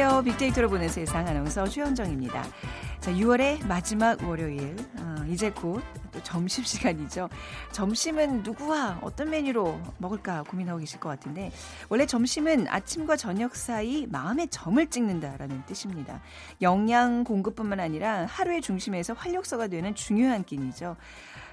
안녕하세요. 빅데이터로 보는 세상 아나운서 최현정입니다. 자, 6월의 마지막 월요일. 어, 이제 곧 또 점심시간이죠. 점심은 누구와 어떤 메뉴로 먹을까 고민하고 계실 것 같은데, 원래 점심은 아침과 저녁 사이 마음의 점을 찍는다라는 뜻입니다. 영양 공급뿐만 아니라 하루의 중심에서 활력소가 되는 중요한 끼니죠.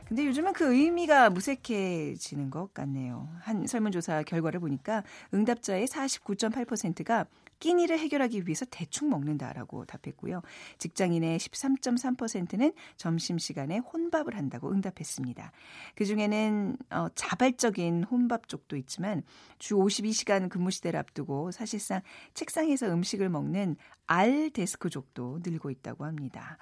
근데 요즘은 그 의미가 무색해지는 것 같네요. 한 설문조사 결과를 보니까 응답자의 49.8%가 끼니를 해결하기 위해서 대충 먹는다라고 답했고요. 직장인의 13.3%는 점심시간에 혼밥을 한다고 응답했습니다. 그중에는 어, 자발적인 혼밥 쪽도 있지만 주 52시간 근무 시대를 앞두고 사실상 책상에서 음식을 먹는 알 데스크족도 늘고 있다고 합니다.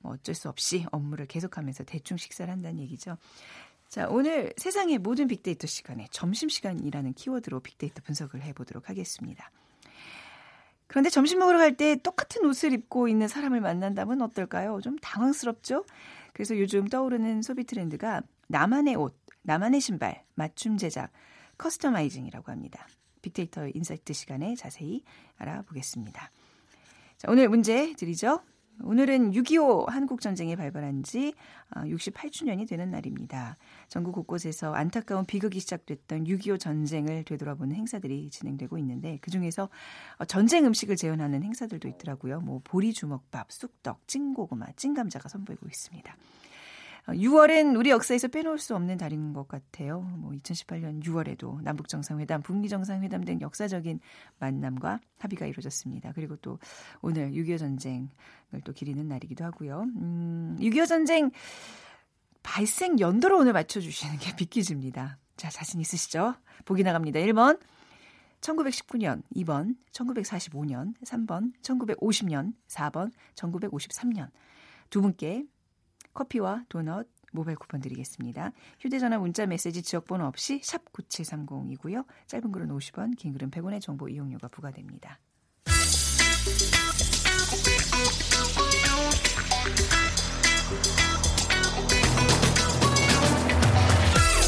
뭐 어쩔 수 없이 업무를 계속하면서 대충 식사를 한다는 얘기죠. 자, 오늘 세상의 모든 빅데이터 시간에 점심시간이라는 키워드로 빅데이터 분석을 해보도록 하겠습니다. 그런데 점심 먹으러 갈 때 똑같은 옷을 입고 있는 사람을 만난다면 어떨까요? 좀 당황스럽죠? 그래서 요즘 떠오르는 소비 트렌드가 나만의 옷, 나만의 신발, 맞춤 제작, customizing이라고 합니다. 빅데이터 insight 시간에 자세히 알아보겠습니다. 자, 오늘 문제 드리죠. 오늘은 6.25 한국전쟁이 발발한 지 68주년이 어, 되는 날입니다. 전국 곳곳에서 안타까운 비극이 시작됐던 6.25 전쟁을 되돌아보는 행사들이 진행되고 있는데 그중에서 어, 전쟁 음식을 재현하는 행사들도 있더라고요. 뭐 보리주먹밥, 쑥떡, 찐고구마, 찐감자가 선보이고 있습니다. 6월은 우리 역사에서 빼놓을 수 없는 달인 것 같아요. 뭐 2018년 6월에도 남북 정상회담, 북미 정상회담 등 역사적인 만남과 합의가 이루어졌습니다. 그리고 또 오늘 6.25 전쟁을 또 기리는 날이기도 하고요. 음, 6.25 전쟁 발생 연도로 오늘 맞춰주시는 게 비키즈입니다. 자, 자신 있으시죠? 보기 나갑니다. 1번 1919년, 2번 1945년, 3번 1950년, 4번 1953년. 두 분께 커피와 도넛 모바일 쿠폰 드리겠습니다. 휴대전화 문자 메시지 지역번호 없이 샵 9730이고요. 짧은 글은 50원, 긴 글은 100원의 정보 이용료가 부과됩니다.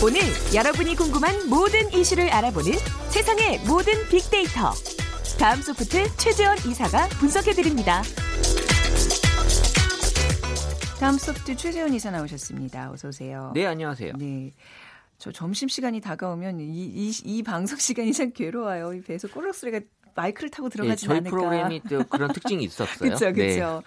오늘 여러분이 궁금한 모든 이슈를 알아보는 세상의 모든 빅데이터. 다음 소프트 최재원 이사가 분석해드립니다. 다음 소프트 최재원 이사 나오셨습니다. 어서 오세요. 네, 안녕하세요. 네. 저 점심 시간이 다가오면 이, 이, 이 방송 시간이 참 괴로워요. 이 배에서 꼬르륵 소리가 마이크를 타고 들어가지 네, 저희 않을까. 프로그램이 또 그런 특징이 있었어요. 그렇죠, 그렇죠.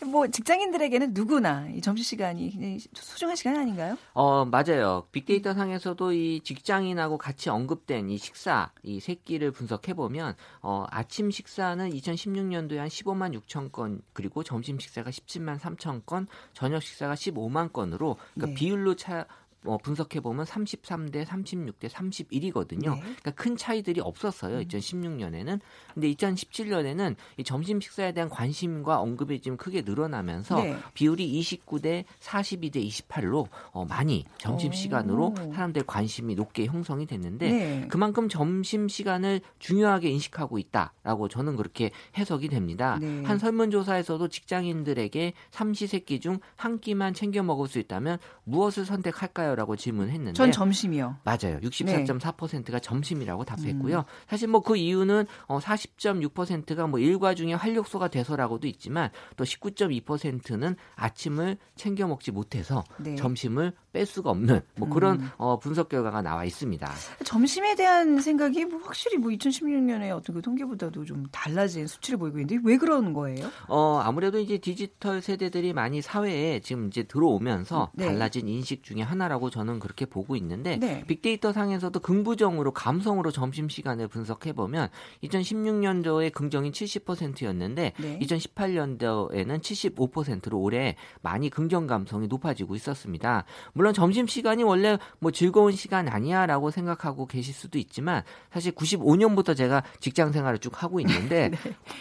네. 뭐 직장인들에게는 누구나 이 점심 시간이 소중한 시간 아닌가요? 어 맞아요. 빅데이터 상에서도 이 직장인하고 같이 언급된 이 식사 이 세끼를 분석해 보면 어 아침 식사는 2016년도에 한 15만 6천 건 그리고 점심 식사가 17만 3천 건, 저녁 식사가 15만 건으로 그러니까 네. 비율로 차 어, 분석해 보면 33대 36대 31이거든요. 네. 그러니까 큰 차이들이 없었어요. 음. 2016년에는. 근데 2017년에는 이 점심 식사에 대한 관심과 언급이 좀 크게 늘어나면서 네. 비율이 29대 42대 28로 어, 많이 점심 시간으로 사람들 관심이 높게 형성이 됐는데 네. 그만큼 점심 시간을 중요하게 인식하고 있다라고 저는 그렇게 해석이 됩니다. 네. 한 설문조사에서도 직장인들에게 삼시세끼 중 한 끼만 챙겨 먹을 수 있다면 무엇을 선택할까요? 할까요?라고 질문했는데 전 점심이요. 맞아요. 64.4%가 네. 점심이라고 답했고요. 음. 사실 뭐 그 이유는 어 40.6%가 뭐 일과 중에 활력소가 돼서라고도 있지만 또 19.2%는 아침을 챙겨 먹지 못해서 네. 점심을 뺄 수가 없는 뭐 그런 음. 어 분석 결과가 나와 있습니다. 점심에 대한 생각이 뭐 확실히 뭐 2016년에 어떤 그 통계보다도 좀 달라진 수치를 보이고 있는데 왜 그러는 거예요? 어 아무래도 이제 디지털 세대들이 많이 사회에 지금 이제 들어오면서 네. 달라진 인식 중에 하나라고 저는 그렇게 보고 있는데 네. 빅데이터 상에서도 긍부정으로 감성으로 점심 시간을 분석해 보면 2016년도에 긍정이 70%였는데 네. 2018년도에는 75%로 올해 많이 긍정 감성이 높아지고 있었습니다. 물론 점심 시간이 원래 뭐 즐거운 시간 아니야라고 생각하고 계실 수도 있지만 사실 95년부터 제가 직장 생활을 쭉 하고 있는데 네.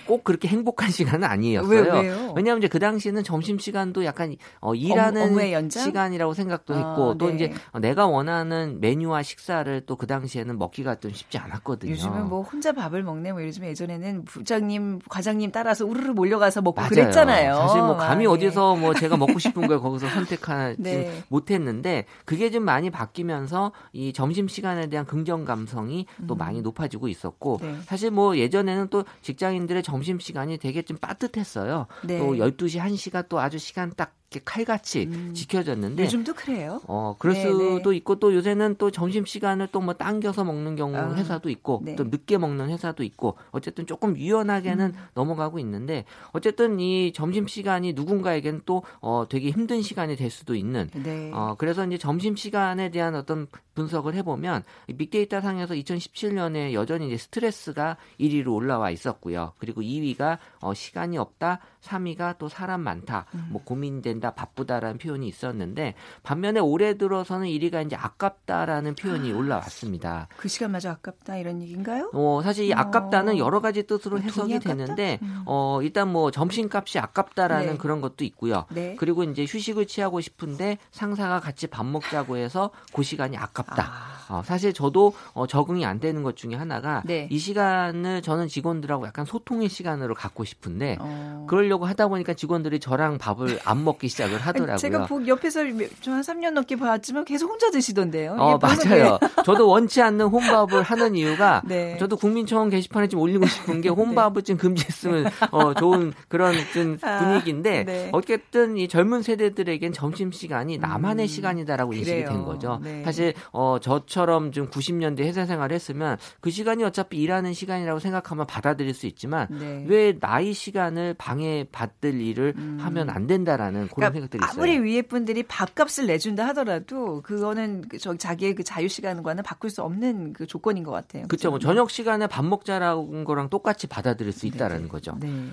꼭 그렇게 행복한 시간은 아니었어요. 왜, 왜냐하면 이제 그 당시에는 점심 시간도 약간 어, 일하는 시간이라고 생각도 했고 아, 또 네. 이제 내가 원하는 메뉴와 식사를 또 그 당시에는 먹기가 좀 쉽지 않았거든요. 요즘은 뭐 혼자 밥을 먹네 뭐 요즘 예전에는 부장님, 과장님 따라서 우르르 몰려가서 먹고 맞아요. 그랬잖아요. 사실 뭐 감이 아, 어디서 뭐 제가 먹고 싶은 걸 거기서 선택하지 네. 못했는 데 그랬는데 그게 좀 많이 바뀌면서 이 점심 시간에 대한 긍정 감성이 또 음. 많이 높아지고 있었고 네. 사실 뭐 예전에는 또 직장인들의 점심 시간이 되게 좀 빠듯했어요. 네. 또 12시 1시가 또 아주 시간 딱 칼같이 음. 지켜졌는데 요즘도 그래요? 어 그럴 네네. 수도 네. 있고 또 요새는 또 점심 시간을 또 뭐 당겨서 먹는 경우 아. 회사도 있고 네. 또 늦게 먹는 회사도 있고 어쨌든 조금 유연하게는 음. 넘어가고 있는데 어쨌든 이 점심 시간이 누군가에겐 또 어, 되게 힘든 시간이 될 수도 있는 네. 어 그래서 이제 점심 시간에 대한 어떤 분석을 해보면 빅데이터 상에서 2017년에 여전히 이제 스트레스가 1위로 올라와 있었고요. 그리고 2위가 어, 시간이 없다, 3위가 또 사람 많다, 음. 뭐 고민된 다, 바쁘다라는 표현이 있었는데 반면에 올해 들어서는 1위가 이제 아깝다라는 표현이 아, 올라왔습니다. 그 시간마저 아깝다 이런 얘기인가요? 어, 사실 이 아깝다는 어. 여러 가지 뜻으로 어, 해석이 되는데 음. 어, 일단 뭐 점심값이 아깝다라는 네. 그런 것도 있고요. 네. 그리고 이제 휴식을 취하고 싶은데 상사가 같이 밥 먹자고 해서 그 시간이 아깝다. 아. 어, 사실 저도 어, 적응이 안 되는 것 중에 하나가 네. 이 시간을 저는 직원들하고 약간 소통의 시간으로 갖고 싶은데 어. 그러려고 하다 보니까 직원들이 저랑 밥을 안 먹기 시작을 하더라고요. 제가 옆에서 한 3년 넘게 봤지만 계속 혼자 드시던데요. 어, 맞아요. 저도 원치 않는 혼밥을 하는 이유가 네. 저도 국민청원 게시판에 좀 올리고 싶은 게 네. 혼밥을 좀 금지했으면 어, 좋은 그런 좀 아, 분위기인데 네. 어쨌든 이 젊은 세대들에겐 점심 시간이 나만의 음, 시간이다라고 그래요. 인식이 된 거죠. 네. 사실 어, 저처럼 저처럼 좀 90년대 회사 생활을 했으면 그 시간이 어차피 일하는 시간이라고 생각하면 받아들일 수 있지만 네. 왜 나이 시간을 방해받을 일을 음. 하면 안 된다라는 그런 그러니까 생각들이 있어요. 아무리 위에 분들이 밥값을 내준다 하더라도 그거는 그저 자기의 그 자유 시간과는 바꿀 수 없는 그 조건인 것 같아요. 그렇죠. 뭐 저녁 시간에 밥 먹자라는 거랑 똑같이 받아들일 수 있다라는 네. 거죠. 네.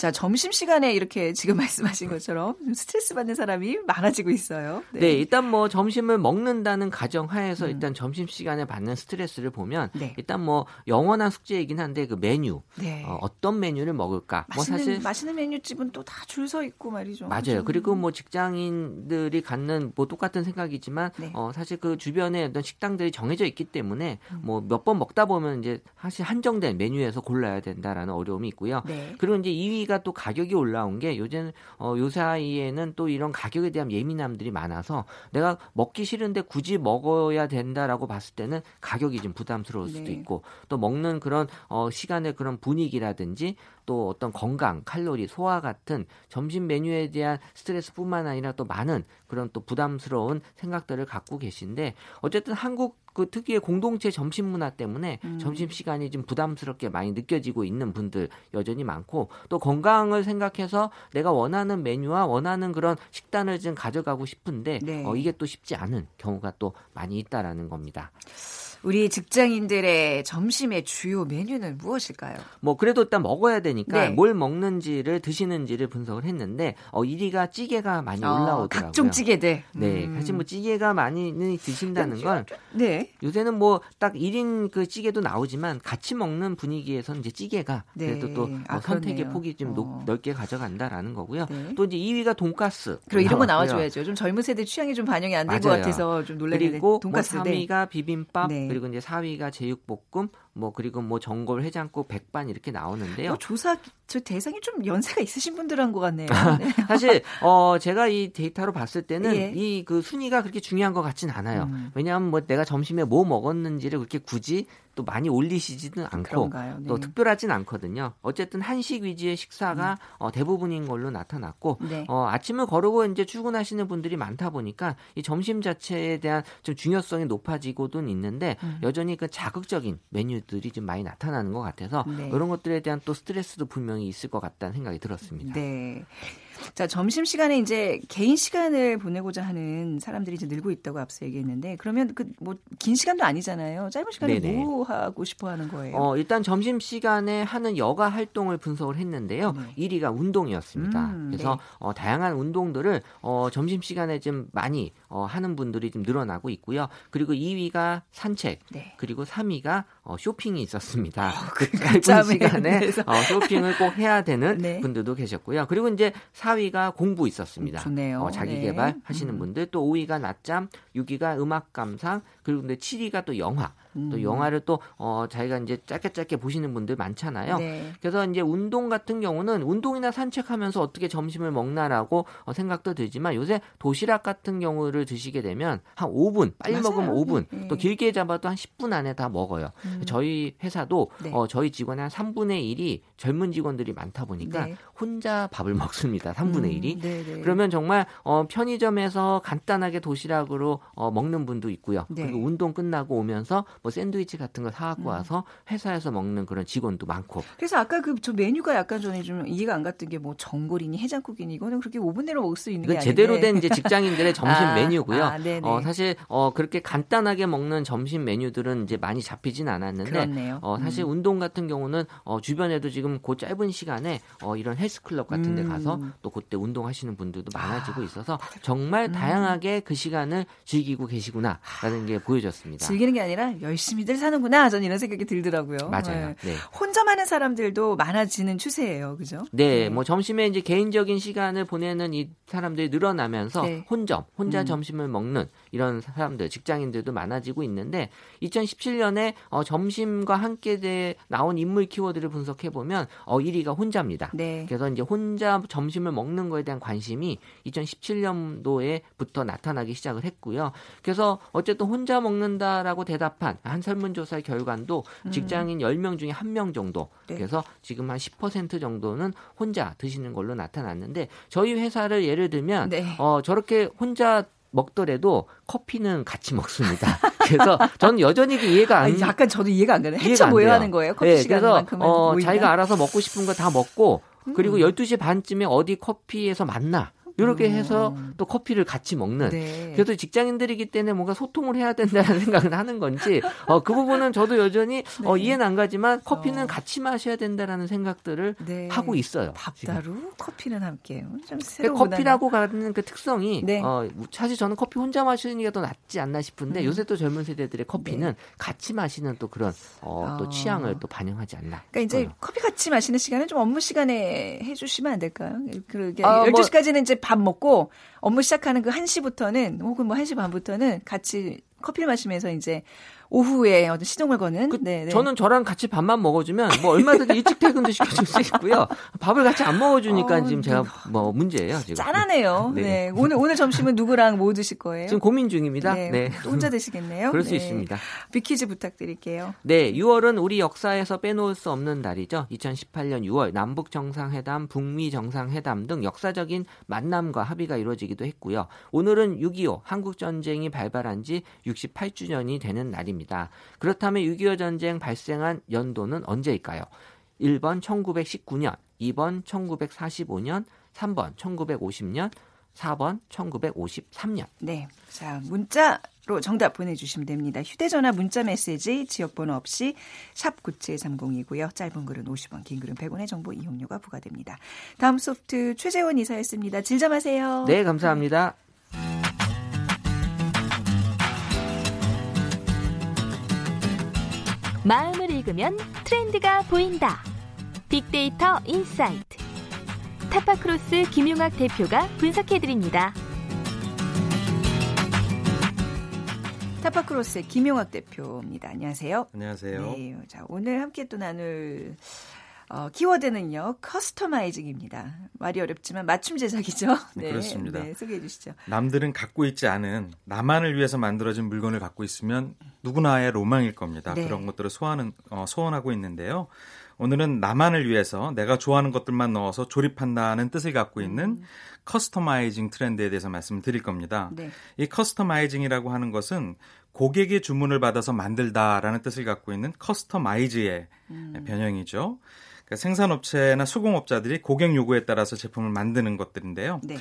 자, 점심시간에 이렇게 지금 말씀하신 것처럼 스트레스 받는 사람이 많아지고 있어요. 네. 네 일단 뭐 점심을 먹는다는 가정 하에서 음. 일단 점심시간에 받는 스트레스를 보면 네. 일단 뭐 영원한 숙제이긴 한데 그 메뉴 네. 어, 떤 메뉴를 먹을까? 뭐 맛있는, 뭐 사실 맛있는 메뉴집은 또 다 줄 서 있고 말이죠. 맞아요. 좀. 그리고 뭐 직장인들이 갖는 뭐 똑같은 생각이지만 네. 어, 사실 그 주변에 어떤 식당들이 정해져 있기 때문에 음. 뭐몇 번 먹다 보면 이제 사실 한정된 메뉴에서 골라야 된다라는 어려움이 있고요. 네. 그리고 이제 2위 우리가 또 가격이 올라온 게 요즘 어, 요 사이에는 또 이런 가격에 대한 예민함들이 많아서 내가 먹기 싫은데 굳이 먹어야 된다라고 봤을 때는 가격이 좀 부담스러울 수도 네. 있고 또 먹는 그런 어, 시간의 그런 분위기라든지 또 어떤 건강, 칼로리, 소화 같은 점심 메뉴에 대한 스트레스뿐만 아니라 또 많은 그런 또 부담스러운 생각들을 갖고 계신데 어쨌든 한국 그 특유의 공동체 점심 문화 때문에 음. 점심 시간이 좀 부담스럽게 많이 느껴지고 있는 분들 여전히 많고 또 건강을 생각해서 내가 원하는 메뉴와 원하는 그런 식단을 좀 가져가고 싶은데 네. 어, 이게 또 쉽지 않은 경우가 또 많이 있다라는 겁니다. 우리 직장인들의 점심의 주요 메뉴는 무엇일까요? 뭐 그래도 일단 먹어야 되니까 네. 뭘 먹는지를 드시는지를 분석을 했는데 어 1위가 찌개가 많이 어, 올라오더라고요. 각종 찌개들. 네. 음. 사실 뭐 찌개가 많이 드신다는 건 네. 요새는 뭐 딱 1인 그 찌개도 나오지만 같이 먹는 분위기에서는 이제 찌개가 네. 그래도 또 아, 뭐 선택의 폭이 좀 어. 넓게 가져간다라는 거고요. 네. 또 이제 2위가 돈가스. 그리고 이런 거 나와줘야죠. 좀 젊은 세대 취향이 좀 반영이 안 된 것 같아서 좀 놀라게 그리고 뭐 돈가스. 뭐 3위가 비빔밥. 네. 그리고 이제 4위가 제육볶음, 뭐 그리고 뭐 전골 해장국 백반 이렇게 나오는데요. 어, 조사 저 대상이 좀 연세가 있으신 분들 한 것 같네요. 네. 사실 어 제가 이 데이터로 봤을 때는 예. 이그 순위가 그렇게 중요한 것 같진 않아요. 음. 왜냐하면 뭐 내가 점심에 뭐 먹었는지를 그렇게 굳이 또 많이 올리시지는 않고 네. 또 특별하진 않거든요. 어쨌든 한식 위주의 식사가 음. 어, 대부분인 걸로 나타났고 네. 어, 아침을 거르고 이제 출근하시는 분들이 많다 보니까 이 점심 자체에 대한 좀 중요성이 높아지고도 있는데 음. 여전히 그 자극적인 메뉴들이 좀 많이 나타나는 것 같아서 네. 이런 것들에 대한 또 스트레스도 분명히 있을 것 같다는 생각이 들었습니다. 네. 자, 점심 시간에 이제 개인 시간을 보내고자 하는 사람들이 이제 늘고 있다고 앞서 얘기했는데 그러면 그 뭐 긴 시간도 아니잖아요. 짧은 시간에 네네. 뭐 하고 싶어 하는 거예요? 어, 일단 점심 시간에 하는 여가 활동을 분석을 했는데요. 네. 1위가 운동이었습니다. 음, 그래서 네. 어, 다양한 운동들을 어, 점심 시간에 좀 많이 어, 하는 분들이 좀 늘어나고 있고요. 그리고 2위가 산책, 네. 그리고 3위가 어, 쇼핑이 있었습니다. 어, 그 짧은 시간에 어, 쇼핑을 꼭 해야 되는 네. 분들도 계셨고요. 그리고 이제 4위가 공부 있었습니다. 좋네요. 어, 자기 개발 네. 하시는 음. 분들 또 5위가 낮잠, 6위가 음악 감상, 그리고 근데 7위가 또 영화. 또 음. 영화를 또 어, 자기가 이제 짧게 짧게 보시는 분들 많잖아요. 네. 그래서 이제 운동 같은 경우는 운동이나 산책하면서 어떻게 점심을 먹나라고 어, 생각도 들지만 요새 도시락 같은 경우를 드시게 되면 한 5분 빨리 맞아요. 먹으면 5분 네. 또 길게 잡아도 한 10분 안에 다 먹어요. 음. 저희 회사도 네. 어, 저희 직원의 한 3분의 1이 젊은 직원들이 많다 보니까 네. 혼자 밥을 먹습니다. 3분의 음, 1이. 네, 네. 그러면 정말 어, 편의점에서 간단하게 도시락으로 어, 먹는 분도 있고요. 네. 그리고 운동 끝나고 오면서 뭐 샌드위치 같은 거 사갖고 음. 와서 회사에서 먹는 그런 직원도 많고. 그래서 아까 그 저 메뉴가 약간 전에 좀 이해가 안 갔던 게 뭐 전골이니 해장국이니 이거는 그렇게 5분 내로 먹을 수 있는 게 아닌데. 제대로 된 이제 직장인들의 점심 아, 메뉴고요. 아. 어, 사실 어, 그렇게 간단하게 먹는 점심 메뉴들은 이제 많이 잡히진 않았는데 그렇네요. 어, 사실 음. 운동 같은 경우는 어, 주변에도 지금 그 짧은 시간에 어, 이런 헬스클럽 같은 데 음. 가서 또 그때 운동하시는 분들도 많아지고 아, 있어서 정말 음. 다양하게 그 시간을 즐기고 계시구나라는 게 보여졌습니다. 즐기는 게 아니라 열심히들 사는구나. 저는 이런 생각이 들더라고요. 맞아요. 네. 네. 혼자 많은 사람들도 많아지는 추세예요. 그죠? 네, 뭐 점심에 이제 개인적인 시간을 보내는 이 사람들이 늘어나면서 네. 혼점, 혼자 음. 점심을 먹는 이런 사람들, 직장인들도 많아지고 있는데 2017년에 어, 점심과 함께 돼 나온 인물 키워드를 분석해 보면 어, 1위가 혼자입니다. 네. 그래서 이제 혼자 점심을 먹는 거에 대한 관심이 2017년도에부터 나타나기 시작을 했고요. 그래서 어쨌든 혼자 먹는다라고 대답한 한 설문조사의 결과도 직장인 10명 중에 1명 정도. 음. 네. 그래서 지금 한 10% 정도는 혼자 드시는 걸로 나타났는데 저희 회사를 예를 들면 네. 어, 저렇게 혼자 먹더라도 커피는 같이 먹습니다. 그래서 저는 여전히 이해가 안 아, 약간 저도 이해가 안 가네. 해쳐 안 모여. 하는 거예요. 커피 네, 시간만큼은 그래서 어? 자기가 알아서 먹고 싶은 거 다 먹고 그리고 음. 12시 반쯤에 어디 커피에서 만나 이렇게 음. 해서 또 커피를 같이 먹는 네. 그래도 직장인들이기 때문에 뭔가 소통을 해야 된다는 생각을 하는 건지 어, 그 부분은 저도 여전히 어, 네. 이해는 안 가지만 커피는 어. 같이 마셔야 된다라는 생각들을 네. 하고 있어요. 밥 지금. 따로 커피는 함께요. 좀 근데 새로운 커피라고 가는 그 특성이 네. 어, 사실 저는 커피 혼자 마시는 게 더 낫지 않나 싶은데 음. 요새 또 젊은 세대들의 커피는 같이 마시는 또 그런 어, 또 아. 취향을 또 반영하지 않나. 그러니까 이제. 커피 같이 마시는 시간은 좀 업무 시간에 해주시면 안 될까요? 그러게 아, 뭐- 12시까지는 이제 밥 먹고 업무 시작하는 그 1시부터는 혹은 뭐 1시 반부터는 같이 커피를 마시면서 이제 오후에 어떤 시동을 거는 그, 네, 네. 저는 저랑 같이 밥만 먹어주면 뭐 얼마든지 일찍 퇴근도 시켜줄 수 있고요. 밥을 같이 안 먹어주니까 어, 지금 제가 뭐 문제예요 지금. 짠하네요. 네. 네. 오늘 오늘 점심은 누구랑 뭐 드실 거예요? 지금 고민 중입니다. 네. 네. 또 혼자 드시겠네요. 그럴 수 네. 있습니다. 비키즈 부탁드릴게요. 네, 6월은 우리 역사에서 빼놓을 수 없는 달이죠. 2018년 6월 남북 정상회담, 북미 정상회담 등 역사적인 만남과 합의가 이루어지기도 했고요. 오늘은 6.25 한국 전쟁이 발발한 지 68주년이 되는 날입니다. 그렇다면 6.25 전쟁 발생한 연도는 언제일까요? 1번 1919년, 2번 1945년, 3번 1950년, 4번 1953년. 네. 자, 문자로 정답 보내주시면 됩니다. 휴대전화 문자 메시지 지역번호 없이 샵 9730이고요. 짧은 글은 50원, 긴 글은 100원의 정보 이용료가 부과됩니다. 다음 소프트 최재원 이사였습니다. 질점하세요. 네, 감사합니다. 마음을 읽으면 트렌드가 보인다. 빅데이터 insight. 타파크로스 김용학 대표가 분석해드립니다. 타파크로스의 김용학 대표입니다. 안녕하세요. 안녕하세요. 네, 자 오늘 함께 또 나눌 어, 키워드는요 customizing입니다. 말이 어렵지만 맞춤 제작이죠. 네, 그렇습니다. 네, 소개해 주시죠. 남들은 갖고 있지 않은 나만을 위해서 만들어진 물건을 갖고 있으면 누구나의 로망일 겁니다. 네. 그런 것들을 소화하는, 어, 소원하고 있는데요. 오늘은 나만을 위해서 내가 좋아하는 것들만 넣어서 조립한다는 뜻을 갖고 있는 customizing 트렌드에 대해서 말씀을 드릴 겁니다. 네. 이 customizing이라고 하는 것은 고객의 주문을 받아서 만들다라는 뜻을 갖고 있는 customize의 음. 변형이죠. 그러니까 생산업체나 수공업자들이 고객 요구에 따라서 제품을 만드는 것들인데요. 네.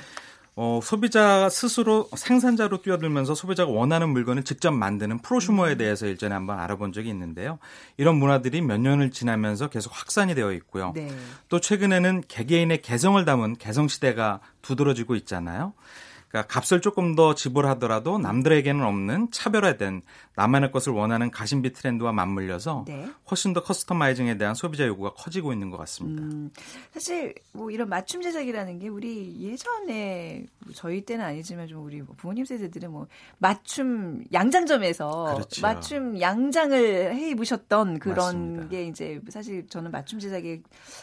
어, 소비자 스스로 생산자로 뛰어들면서 소비자가 원하는 물건을 직접 만드는 프로슈머에 대해서 일전에 한번 알아본 적이 있는데요. 이런 문화들이 몇 년을 지나면서 계속 확산이 되어 있고요. 네. 또 최근에는 개개인의 개성을 담은 개성 시대가 두드러지고 있잖아요. 그러니까 값을 조금 더 지불하더라도 남들에게는 없는 차별화된 나만의 것을 원하는 가심비 트렌드와 맞물려서 네. 훨씬 더 커스터마이징에 대한 소비자 요구가 커지고 있는 것 같습니다. 음, 사실 뭐 이런 맞춤 제작이라는 게 우리 예전에 뭐 저희 때는 아니지만 좀 우리 뭐 부모님 세대들은 뭐 맞춤 양장점에서 그렇죠. 맞춤 양장을 해 입으셨던 그런 맞습니다. 게 이제 사실 저는 맞춤 제작의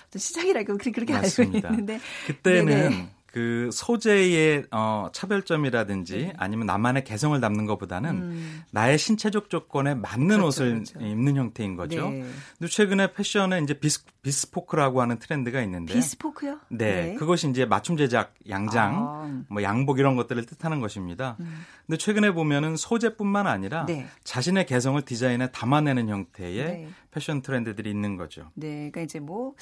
어떤 시작이라고 그렇게, 그렇게 알고 맞습니다. 있는데 그때는 네네. 그 소재의 어, 차별점이라든지 아니면 나만의 개성을 담는 것보다는 음, 나의 신체적 조건에 맞는 그렇죠, 옷을 그렇죠. 입는 형태인 거죠. 네. 근데 최근에 패션에 이제 비스, 비스포크라고 하는 트렌드가 있는데 비스포크요? 네, 그것이 이제 맞춤 제작, 양장, 아, 뭐 양복 이런 것들을 뜻하는 것입니다. 음. 근데 최근에 보면은 소재뿐만 아니라 네. 자신의 개성을 디자인에 담아내는 형태의 네. 패션 트렌드들이 있는 거죠. 네, 그러니까 이제 뭐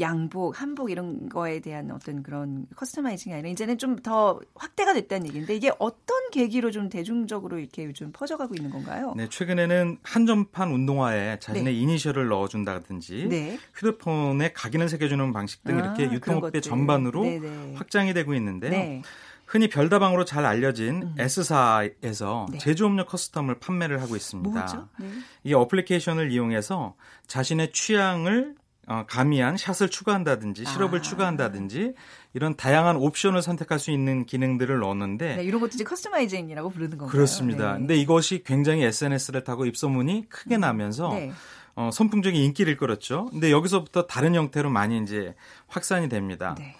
양복, 한복 이런 거에 대한 어떤 그런 customizing이 아니라 이제는 좀 더 확대가 됐다는 얘기인데 이게 어떤 계기로 좀 대중적으로 이렇게 요즘 퍼져가고 있는 건가요? 네, 최근에는 한정판 운동화에 자신의 이니셜을 넣어준다든지 네. 휴대폰에 각인을 새겨주는 방식 등 아, 이렇게 유통업계. 전반으로 네네. 확장이 되고 있는데요. 네. 흔히 별다방으로 잘 알려진 음. S사에서 네. 제조 음료 custom을 판매를 하고 있습니다. 네. 이 어플리케이션을 이용해서 자신의 취향을 어, 가미한 shot을 추가한다든지 시럽을 아. 추가한다든지 이런 다양한 옵션을 선택할 수 있는 기능들을 넣었는데 네, 이런 것도 이제 customizing이라고 부르는 건가요? 그렇습니다. 네. 근데 이것이 굉장히 SNS를 타고 입소문이 크게 나면서 네. 어, 선풍적인 인기를 끌었죠. 근데 여기서부터 다른 형태로 많이 이제 확산이 됩니다. 네.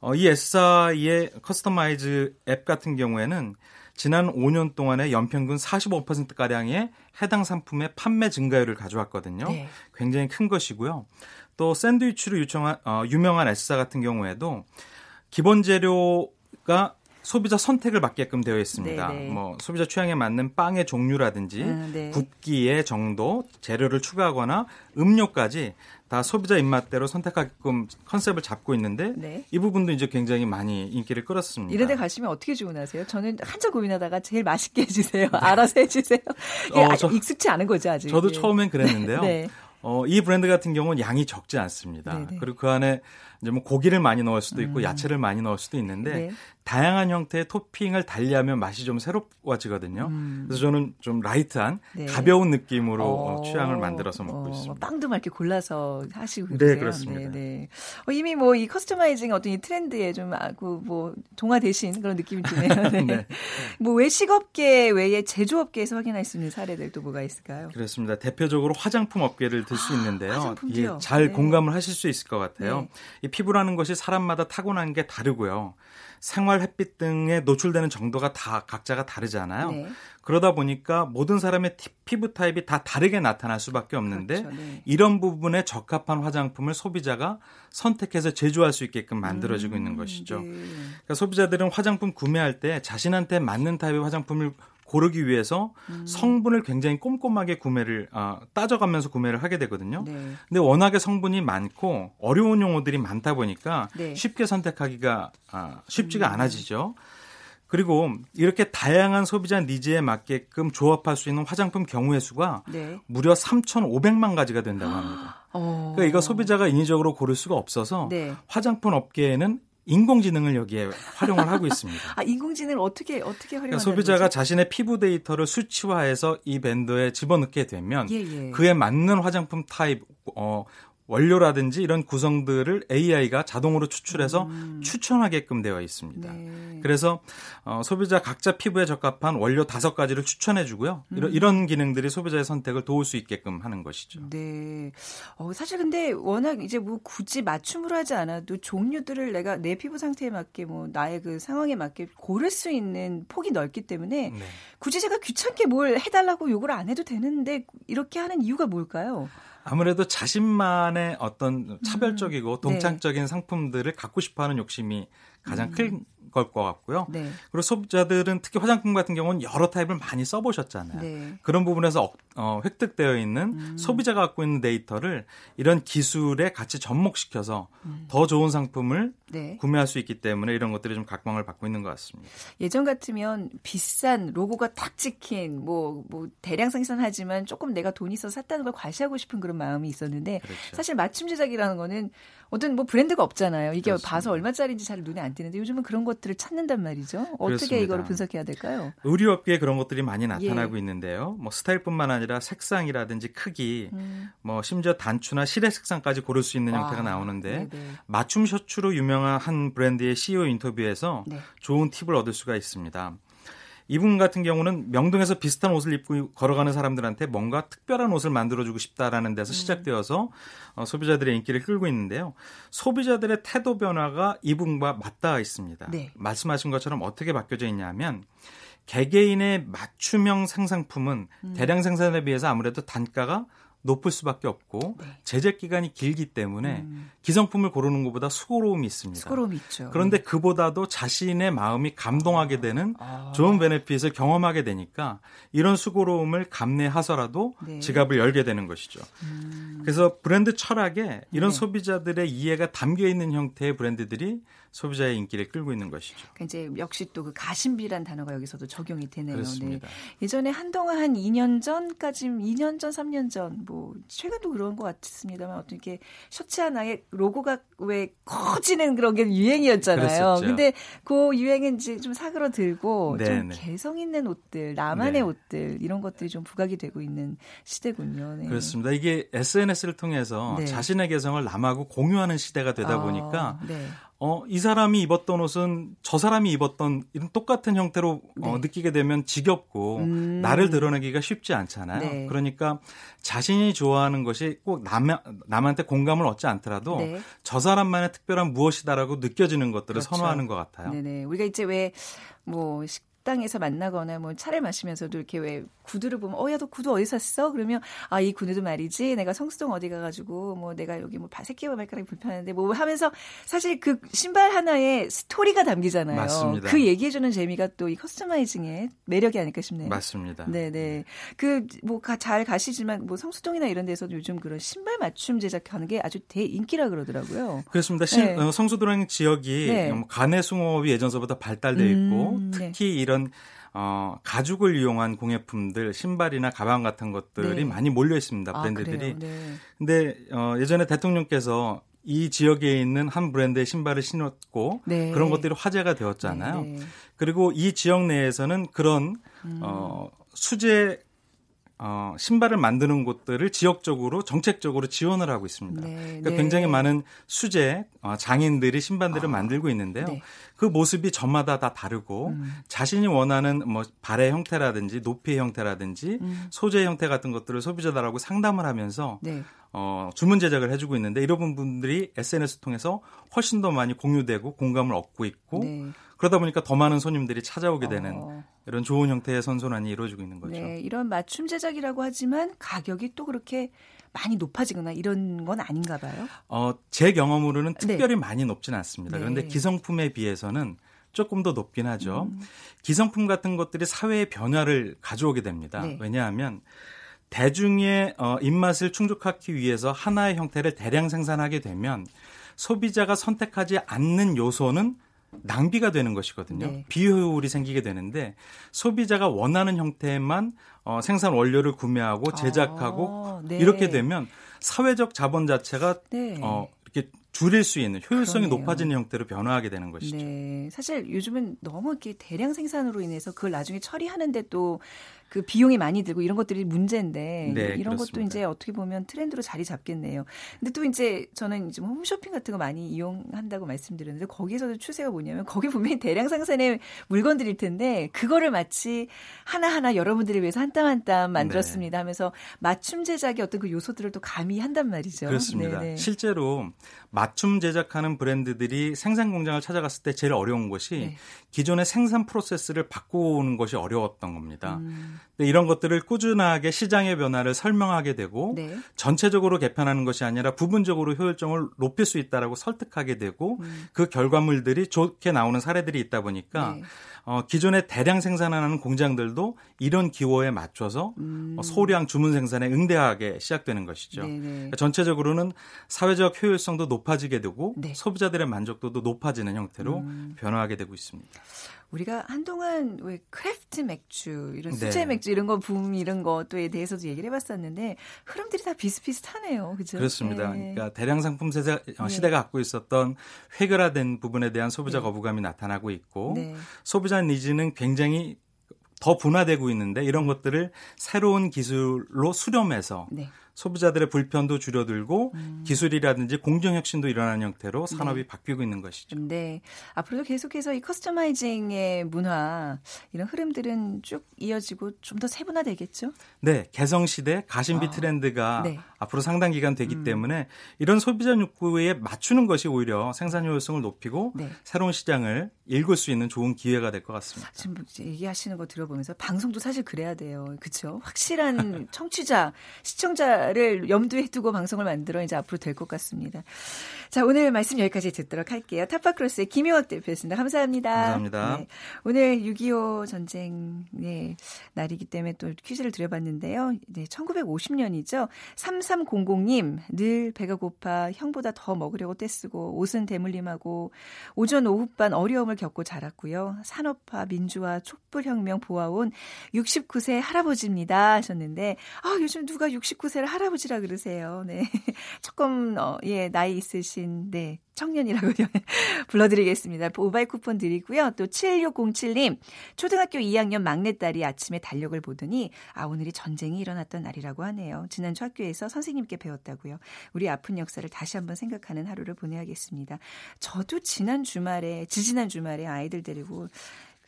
어, 이 S사의 customize 앱 같은 경우에는 지난 5년 동안의 연평균 45%가량의 해당 상품의 판매 증가율을 가져왔거든요. 네. 굉장히 큰 것이고요. 또 샌드위치로 유청한, 어, 유명한 S사 같은 경우에도 기본 재료가 소비자 선택을 받게끔 되어 있습니다. 네네. 뭐 소비자 취향에 맞는 빵의 종류라든지 음, 네. 굽기의 정도, 재료를 추가하거나 음료까지 다 소비자 입맛대로 선택하게끔 컨셉을 잡고 있는데 네. 이 부분도 이제 굉장히 많이 인기를 끌었습니다. 이런 데 가시면 어떻게 주문하세요? 저는 한참 고민하다가 제일 맛있게 해주세요. 알아서 해주세요. 이게 네. 어, 저- 익숙치 않은 거죠, 아직. 저도 예. 처음엔 그랬는데요. 네. 어, 이 브랜드 같은 경우는 양이 적지 않습니다. 네네. 그리고 그 안에 이제 뭐 고기를 많이 넣을 수도 있고 야채를 많이 넣을 수도 있는데 음. 네. 다양한 형태의 토핑을 달리하면 맛이 좀 새로워지거든요. 그래서 저는 좀 light한 음. 네. 가벼운 느낌으로 어, 취향을 만들어서 먹고 어, 있습니다. 빵도 막 이렇게 골라서 하시고 네, 그러세요. 그렇습니다. 네, 네. 어, 이미 뭐 이 customizing 어떤 이 트렌드에 좀 아고 뭐 동화되신 그런 느낌이 드네요. 네. 네. 뭐 외식업계 외에 제조업계에서 확인할 수 있는 사례들 또 뭐가 있을까요? 그렇습니다. 대표적으로 화장품 업계를 들 수 있는데요. 화장품도요? 이게 잘 네. 공감을 하실 수 있을 것 같아요. 피부라는 것이 사람마다 타고난 게 다르고요. 생활 햇빛 등에 노출되는 정도가 다 각자가 다르잖아요. 네. 그러다 보니까 모든 사람의 티- 피부 타입이 다 다르게 나타날 수밖에 없는데 그렇죠, 네. 이런 부분에 적합한 화장품을 소비자가 선택해서 제조할 수 있게끔 만들어지고 있는 것이죠. 네. 그러니까 소비자들은 화장품 구매할 때 자신한테 맞는 타입의 화장품을 고르기 위해서 음. 성분을 굉장히 꼼꼼하게 구매를 아, 따져가면서 구매를 하게 되거든요. 네. 근데 워낙에 성분이 많고 어려운 용어들이 많다 보니까 네. 음. 쉽게 선택하기가 아, 쉽지가 않아지죠. 그리고 이렇게 다양한 소비자 니즈에 맞게끔 조합할 수 있는 화장품 경우의 수가 네. 무려 3,500만 가지가 된다고 합니다. 어. 그러니까 이거 소비자가 인위적으로 고를 수가 없어서 네. 화장품 업계에는 인공지능을 여기에 활용을 하고 있습니다. 아 인공지능을 어떻게 어떻게 활용하는 그러니까 소비자가 자신의 피부 데이터를 수치화해서 이 밴더에 집어넣게 되면 예, 예. 그에 맞는 화장품 타입 어 원료라든지 이런 구성들을 AI가 자동으로 추출해서 추천하게끔 되어 있습니다. 음. 네. 그래서 어, 소비자 각자 피부에 적합한 원료 다섯 가지를 추천해 주고요. 음. 이런, 이런 기능들이 소비자의 선택을 도울 수 있게끔 하는 것이죠. 네. 어, 사실 근데 워낙 이제 뭐 굳이 맞춤으로 하지 않아도 종류들을 내가 내 피부 상태에 맞게 뭐 나의 그 상황에 맞게 고를 수 있는 폭이 넓기 때문에 네. 굳이 제가 귀찮게 뭘 해달라고 요구를 안 해도 되는데 이렇게 하는 이유가 뭘까요? 아무래도 자신만의 어떤 차별적이고 네. 동창적인 상품들을 갖고 싶어하는 욕심이 가장 큰 걸 것 같고요. 네. 그리고 소비자들은 특히 화장품 같은 경우는 여러 타입을 많이 써보셨잖아요. 네. 그런 부분에서 어, 어, 획득되어 있는 음. 소비자가 갖고 있는 데이터를 이런 기술에 같이 접목시켜서 음. 더 좋은 상품을 네. 구매할 수 있기 때문에 이런 것들이 좀 각광을 받고 있는 것 같습니다. 예전 같으면 비싼 로고가 탁 찍힌 뭐, 뭐 대량 생산하지만 조금 내가 돈 있어서 샀다는 걸 과시하고 싶은 그런 마음이 있었는데 그렇죠. 사실 맞춤 제작이라는 거는 어떤 뭐 브랜드가 없잖아요. 이게 그렇습니다. 봐서 얼마짜리인지 잘 눈에 안 띄는데 요즘은 그런 것들을 찾는단 말이죠. 어떻게 그렇습니다. 이거를 분석해야 될까요? 의류업계에 그런 것들이 많이 나타나고 예. 있는데요. 뭐 스타일뿐만 아니라 색상이라든지 크기, 음. 뭐 심지어 단추나 실의 색상까지 고를 수 있는 아, 형태가 나오는데 네네. 맞춤 셔츠로 유명한 한 브랜드의 CEO 인터뷰에서 네. 좋은 팁을 얻을 수가 있습니다. 이분 같은 경우는 명동에서 비슷한 옷을 입고 걸어가는 사람들한테 뭔가 특별한 옷을 만들어주고 싶다라는 음. 데서 시작되어서 어, 소비자들의 인기를 끌고 있는데요. 소비자들의 태도 변화가 이분과 맞닿아 있습니다. 네. 말씀하신 것처럼 어떻게 바뀌어져 있냐면 개개인의 맞춤형 상상품은 음. 대량 생산에 비해서 아무래도 단가가 높을 수밖에 없고 네. 제작 기간이 길기 때문에 음. 기성품을 고르는 것보다 수고로움이 있습니다. 수고로움 있죠. 그런데 그보다도 자신의 마음이 감동하게 되는 아. 좋은 베네핏을 경험하게 되니까 이런 수고로움을 감내하서라도 네. 지갑을 열게 되는 것이죠. 음. 그래서 브랜드 철학에 이런 네. 소비자들의 이해가 담겨 있는 형태의 브랜드들이 소비자의 인기를 끌고 있는 것이죠. 그러니까 이제 역시 또 그 가심비란 단어가 여기서도 적용이 되네요. 그렇습니다. 네. 예전에 한동안 한 2년 전까지 2년 전, 3년 전, 뭐 최근도 그런 것 같습니다만 어떤 이렇게 셔츠 하나에 로고가 왜 커지는 그런 게 유행이었잖아요. 그랬었죠. 근데 그 유행은 이제 좀 사그러들고 좀 네네. 개성 있는 옷들, 나만의 네. 옷들 이런 것들이 좀 부각이 되고 있는 시대군요. 네. 그렇습니다. 이게 SNS를 통해서 네. 자신의 개성을 남하고 공유하는 시대가 되다 아, 보니까 네. 어, 이 사람이 입었던 옷은 저 사람이 입었던 이런 똑같은 형태로 어, 네. 느끼게 되면 지겹고 음. 나를 드러내기가 쉽지 않잖아요. 네. 그러니까 자신이 좋아하는 것이 꼭 남, 남한테 공감을 얻지 않더라도 네. 저 사람만의 특별한 무엇이다라고 느껴지는 것들을 그렇죠. 선호하는 것 같아요. 네네. 우리가 이제 왜 뭐 식당에서 만나거나 뭐 차를 마시면서도 이렇게 왜 구두를 보면 어 야 너 구두 어디 샀어? 그러면 아 이 구두도 말이지 내가 성수동 어디 가가지고 뭐 내가 여기 뭐 새끼 발가락이 불편한데 뭐 하면서 사실 그 신발 하나에 스토리가 담기잖아요. 맞습니다. 그 얘기해주는 재미가 또 이 커스터마이징의 매력이 아닐까 싶네요. 맞습니다. 네네. 그, 뭐, 가- 잘 가시지만, 뭐, 성수동이나 이런 데서도 요즘 그런 신발 맞춤 제작하는 게 아주 대인기라 그러더라고요. 그렇습니다. 신- 네. 어, 성수도랑 지역이 네. 음, 가내숭어업이 예전서보다 발달돼 있고 음, 네. 특히 이런 어, 가죽을 이용한 공예품들, 신발이나 가방 같은 것들이 네. 많이 몰려 있습니다. 아, 브랜드들이. 그래요? 네. 근데 어, 예전에 대통령께서 이 지역에 있는 한 브랜드의 신발을 신었고 네. 그런 것들이 화제가 되었잖아요. 네, 네. 그리고 이 지역 내에서는 그런 음. 어, 수제 어, 신발을 만드는 곳들을 지역적으로 정책적으로 지원을 하고 있습니다. 네, 그러니까 네. 굉장히 많은 수제 어, 장인들이 신발들을 아, 만들고 있는데요. 네. 그 모습이 저마다 다 다르고 음. 자신이 원하는 뭐 발의 형태라든지 높이의 형태라든지 음. 소재 형태 같은 것들을 소비자들하고 상담을 하면서 네. 어, 주문 제작을 해주고 있는데 이런 분들이 SNS 통해서 훨씬 더 많이 공유되고 공감을 얻고 있고 네. 그러다 보니까 더 많은 손님들이 찾아오게 되는 어, 이런 좋은 형태의 선순환이 이루어지고 있는 거죠. 네, 이런 맞춤 제작이라고 하지만 가격이 또 그렇게 많이 높아지거나 이런 건 아닌가 봐요. 어, 제 경험으로는 네. 특별히 많이 높진 않습니다. 네. 그런데 기성품에 비해서는 조금 더 높긴 하죠. 음. 기성품 같은 것들이 사회의 변화를 가져오게 됩니다. 네. 왜냐하면 대중의 어, 입맛을 충족하기 위해서 하나의 형태를 대량 생산하게 되면 소비자가 선택하지 않는 요소는 낭비가 되는 것이거든요. 네. 비효율이 생기게 되는데 소비자가 원하는 형태만 어, 생산 원료를 구매하고 제작하고 아, 네. 이렇게 되면 사회적 자본 자체가 네. 어, 이렇게 줄일 수 있는 효율성이 그러네요. 높아지는 형태로 변화하게 되는 것이죠. 네, 사실 요즘은 너무 이렇게 대량 생산으로 인해서 그걸 나중에 처리하는데 또그 비용이 많이 들고 이런 것들이 문제인데 네, 이런 것도 그렇습니다. 이제 어떻게 보면 트렌드로 자리 잡겠네요. 근데 또 이제 저는 이제 뭐 홈쇼핑 같은 거 많이 이용한다고 말씀드렸는데 거기에서도 추세가 뭐냐면 거기 분명히 대량 생산의 물건들일 텐데 그거를 마치 하나하나 여러분들을 위해서 한 땀 한땀 만들었습니다 하면서 맞춤 제작의 어떤 그 요소들을 또 가미한단 말이죠. 그렇습니다. 네네. 실제로 맞춤 제작하는 브랜드들이 생산 공장을 찾아갔을 때 제일 어려운 것이 네. 기존의 생산 프로세스를 바꾸는 것이 어려웠던 겁니다. 음, 근데 이런 것들을 꾸준하게 시장의 변화를 설명하게 되고 네. 전체적으로 개편하는 것이 아니라 부분적으로 효율성을 높일 수 있다라고 설득하게 되고 음. 그 결과물들이 좋게 나오는 사례들이 있다 보니까 네. 어, 기존에 대량 생산하는 공장들도 이런 기호에 맞춰서 음. 어, 소량 주문 생산에 응대하게 시작되는 것이죠. 그러니까 전체적으로는 사회적 효율성도 높아지게 되고 네. 소비자들의 만족도도 높아지는 형태로 음. 변화하게 되고 있습니다. 우리가 한동안 왜 craft 맥주 이런 네. 수제 네. 맥주 이런 거 붐 이런 것도에 대해서도 얘기를 해봤었는데 흐름들이 다 비슷비슷하네요. 그죠? 그렇습니다. 네. 그러니까 대량 상품 세대, 어, 네. 시대가 갖고 있었던 획일화된 부분에 대한 소비자 네. 거부감이 나타나고 있고 네. 소비자 니즈는 굉장히 더 분화되고 있는데 이런 것들을 새로운 기술로 수렴해서 네. 소비자들의 불편도 줄여들고 음. 기술이라든지 공정혁신도 일어나는 형태로 산업이 네. 바뀌고 있는 것이죠. 네. 앞으로도 계속해서 이 커스터마이징의 문화 이런 흐름들은 쭉 이어지고 좀 더 세분화되겠죠? 네. 개성시대 가심비 아. 트렌드가 네. 앞으로 상당 기간 되기 음. 때문에 이런 소비자 욕구에 맞추는 것이 오히려 생산 효율성을 높이고 네. 새로운 시장을 읽을 수 있는 좋은 기회가 될 것 같습니다. 지금 얘기하시는 거 들어보면서 방송도 사실 그래야 돼요. 그렇죠? 확실한 청취자, 시청자를 염두에 두고 방송을 만들어 이제 앞으로 될 것 같습니다. 자, 오늘 말씀 여기까지 듣도록 할게요. 타파크로스의 김효학 대표였습니다. 감사합니다. 감사합니다. 네. 오늘 6.25 전쟁의 날이기 때문에 또 퀴즈를 드려봤는데요. 네, 1950년이죠. 3300님, 늘 배가 고파 형보다 더 먹으려고 떼쓰고 옷은 대물림하고 오전 오후반 어려움을 겪고 자랐고요. 산업화, 민주화, 촛불혁명 보아온 69세 할아버지입니다 하셨는데 아, 요즘 누가 69세를 할아버지라 그러세요. 네. 조금 어, 예, 나이 있으신 네. 청년이라고 불러드리겠습니다. 모바일 쿠폰 드리고요. 또 7607님, 초등학교 2학년 막내딸이 아침에 달력을 보더니, 아, 오늘이 전쟁이 일어났던 날이라고 하네요. 지난주 학교에서 선생님께 배웠다고요. 우리 아픈 역사를 다시 한번 생각하는 하루를 보내야겠습니다. 저도 지난 주말에, 지지난 주말에 아이들 데리고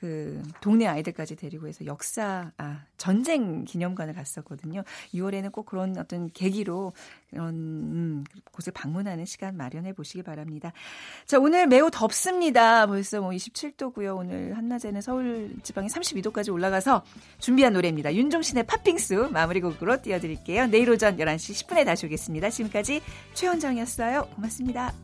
그 동네 아이들까지 데리고 해서 역사 아 전쟁 기념관을 갔었거든요. 6월에는 꼭 그런 어떤 계기로 그런 음, 곳을 방문하는 시간 마련해 보시기 바랍니다. 자 오늘 매우 덥습니다. 벌써 뭐 27도고요. 오늘 한낮에는 서울 지방이 32도까지 올라가서 준비한 노래입니다. 윤종신의 팥빙수 마무리곡으로 띄워드릴게요. 내일 오전 11시 10분에 다시 오겠습니다. 지금까지 최원정이었어요. 고맙습니다.